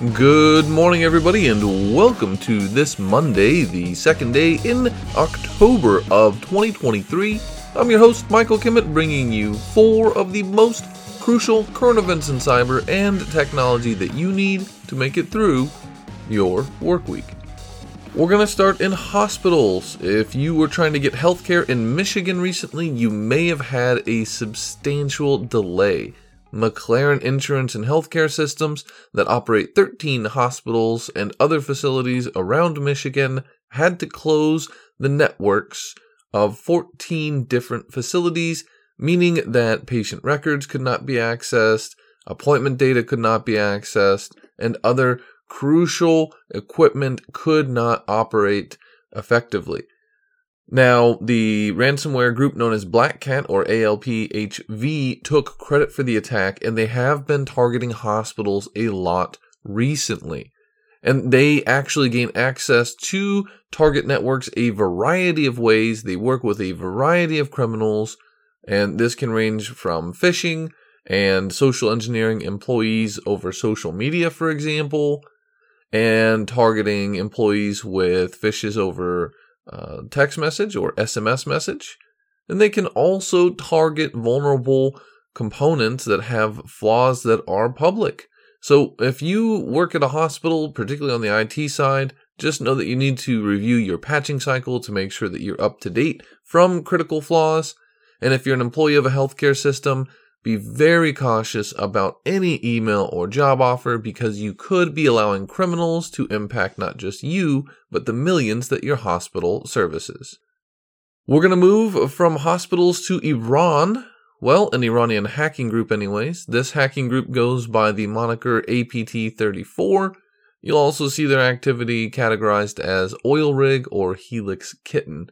Good morning, everybody, and welcome to this Monday, the second day in October of 2023. I'm your host, Michael Kimmett, bringing you four of the most crucial current events in cyber and technology that you need to make it through your work week. We're going to start in hospitals. If you were trying to get healthcare in Michigan recently, you may have had a substantial delay. McLaren Insurance and Healthcare Systems, that operate 13 hospitals and other facilities around Michigan, had to close the networks of 14 different facilities, meaning that patient records could not be accessed, appointment data could not be accessed, and other crucial equipment could not operate effectively. Now, the ransomware group known as Black Cat or ALPHV took credit for the attack and they have been targeting hospitals a lot recently. And they actually gain access to target networks a variety of ways. They work with a variety of criminals, and this can range from phishing and social engineering employees over social media, for example, and targeting employees with phishes over uh, text message or SMS message. And they can also target vulnerable components that have flaws that are public. So if you work at a hospital, particularly on the IT side, just know that you need to review your patching cycle to make sure that you're up to date from critical flaws. And if you're an employee of a healthcare system, be very cautious about any email or job offer because you could be allowing criminals to impact not just you, but the millions that your hospital services. We're going to move from hospitals to Iran. Well, an Iranian hacking group, anyways. This hacking group goes by the moniker APT 34. You'll also see their activity categorized as Oil Rig or Helix Kitten.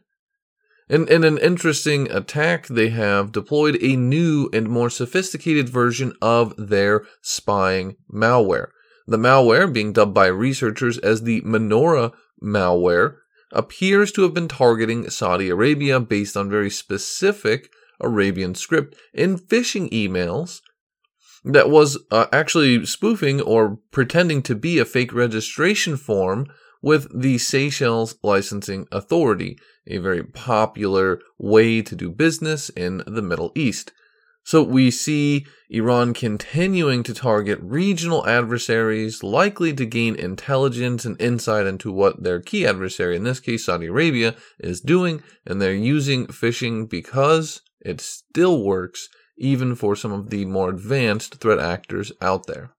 In, in an interesting attack, they have deployed a new and more sophisticated version of their spying malware. The malware, being dubbed by researchers as the Menorah malware, appears to have been targeting Saudi Arabia based on very specific Arabian script in phishing emails that was uh, actually spoofing or pretending to be a fake registration form with the Seychelles Licensing Authority, a very popular way to do business in the Middle East. So we see Iran continuing to target regional adversaries, likely to gain intelligence and insight into what their key adversary, in this case Saudi Arabia, is doing, and they're using phishing because it still works even for some of the more advanced threat actors out there.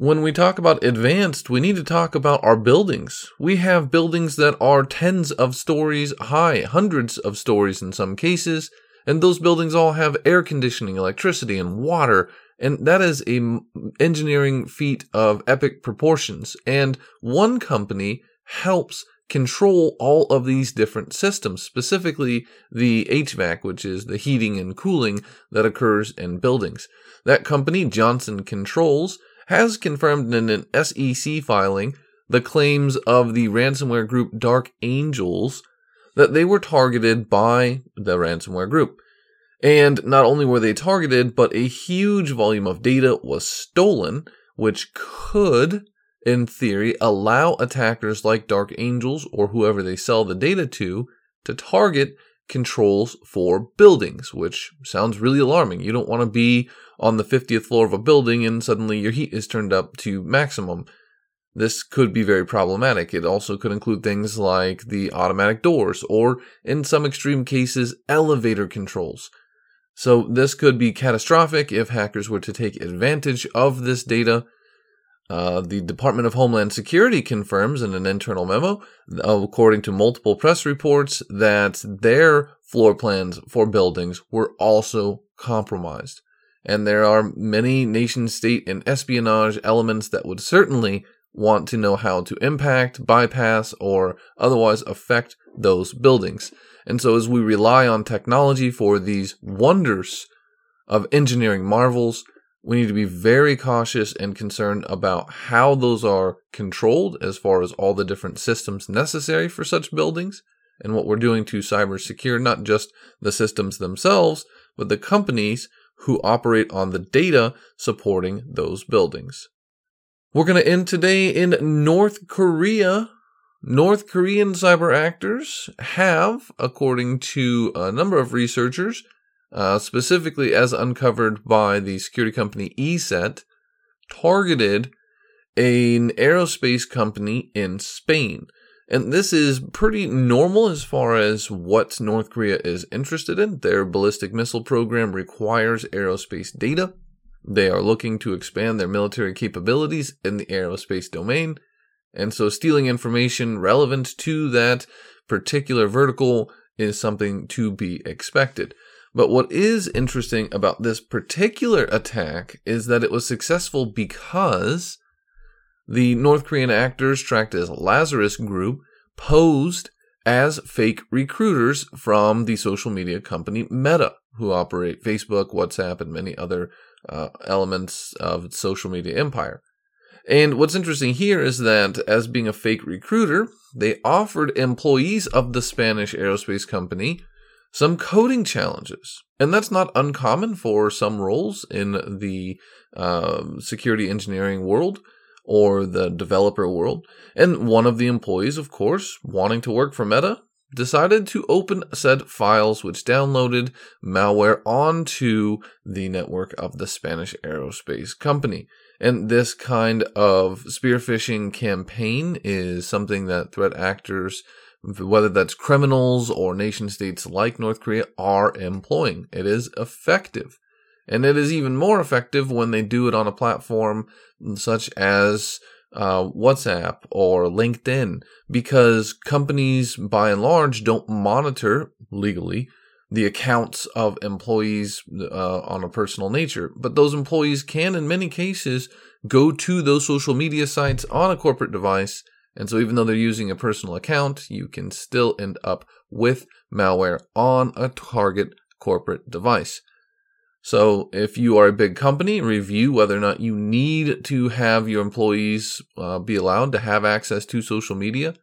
When we talk about advanced, we need to talk about our buildings. We have buildings that are tens of stories high, hundreds of stories in some cases, and those buildings all have air conditioning, electricity, and water, and that is a engineering feat of epic proportions. And one company helps control all of these different systems, specifically the HVAC, which is the heating and cooling that occurs in buildings. That company, Johnson Controls, has confirmed in an SEC filing the claims of the ransomware group Dark Angels that they were targeted by the ransomware group. And not only were they targeted, but a huge volume of data was stolen, which could, in theory, allow attackers like Dark Angels or whoever they sell the data to to target controls for buildings, which sounds really alarming. You don't want to be on the 50th floor of a building and suddenly your heat is turned up to maximum. This could be very problematic. It also could include things like the automatic doors or, in some extreme cases, elevator controls. So, this could be catastrophic if hackers were to take advantage of this data uh, the Department of Homeland Security confirms in an internal memo, according to multiple press reports, that their floor plans for buildings were also compromised. And there are many nation state and espionage elements that would certainly want to know how to impact, bypass, or otherwise affect those buildings. And so, as we rely on technology for these wonders of engineering marvels, we need to be very cautious and concerned about how those are controlled as far as all the different systems necessary for such buildings and what we're doing to cyber secure not just the systems themselves, but the companies who operate on the data supporting those buildings. We're going to end today in North Korea. North Korean cyber actors have, according to a number of researchers, uh, specifically as uncovered by the security company ESET, targeted an aerospace company in Spain. And this is pretty normal as far as what North Korea is interested in. Their ballistic missile program requires aerospace data. They are looking to expand their military capabilities in the aerospace domain. And so stealing information relevant to that particular vertical is something to be expected. But what is interesting about this particular attack is that it was successful because the North Korean actors tracked as Lazarus Group posed as fake recruiters from the social media company Meta, who operate Facebook, WhatsApp, and many other uh, elements of its social media empire. And what's interesting here is that as being a fake recruiter, they offered employees of the Spanish aerospace company some coding challenges. And that's not uncommon for some roles in the uh, security engineering world or the developer world. And one of the employees, of course, wanting to work for Meta, decided to open said files which downloaded malware onto the network of the Spanish aerospace company. And this kind of spearphishing campaign is something that threat actors whether that's criminals or nation states like North Korea, are employing. It is effective. And it is even more effective when they do it on a platform such as uh, WhatsApp or LinkedIn, because companies by and large don't monitor legally the accounts of employees uh, on a personal nature. But those employees can, in many cases, go to those social media sites on a corporate device and so even though they're using a personal account, you can still end up with malware on a target corporate device. So if you are a big company, review whether or not you need to have your employees uh, be allowed to have access to social media.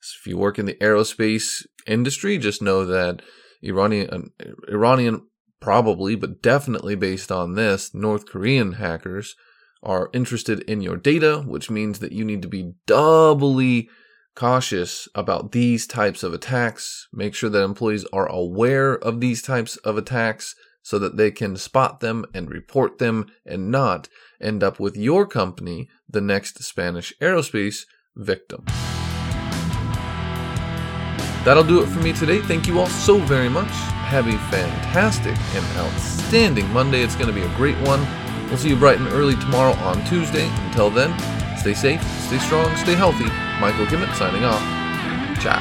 So if you work in the aerospace industry, just know that Iranian, Iranian probably, but definitely based on this, North Korean hackers are interested in your data, which means that you need to be doubly cautious about these types of attacks. Make sure that employees are aware of these types of attacks so that they can spot them and report them and not end up with your company, the next Spanish aerospace victim. That'll do it for me today. Thank you all so very much. Have a fantastic and outstanding Monday. It's going to be a great one. We'll see you bright and early tomorrow on Tuesday. Until then, stay safe, stay strong, stay healthy. Michael Kimmett signing off. Ciao.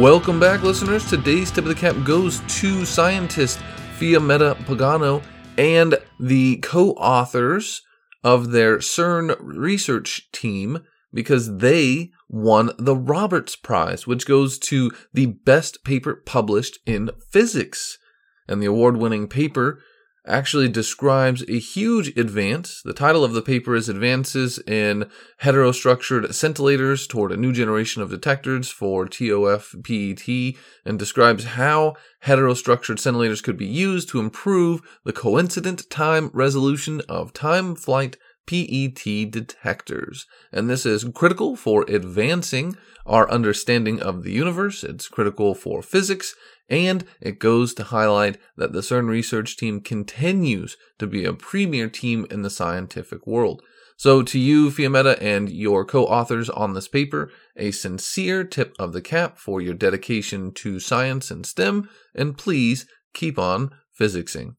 Welcome back, listeners. Today's tip of the cap goes to scientist Fiammetta Pagano and the co authors of their CERN research team because they won the Roberts Prize, which goes to the best paper published in physics. And the award winning paper actually describes a huge advance. The title of the paper is Advances in Heterostructured Scintillators Toward a New Generation of Detectors for TOF PET and describes how heterostructured scintillators could be used to improve the coincident time resolution of time flight PET detectors. And this is critical for advancing our understanding of the universe. It's critical for physics and it goes to highlight that the CERN research team continues to be a premier team in the scientific world. So, to you, Fiammetta, and your co authors on this paper, a sincere tip of the cap for your dedication to science and STEM, and please keep on physicsing.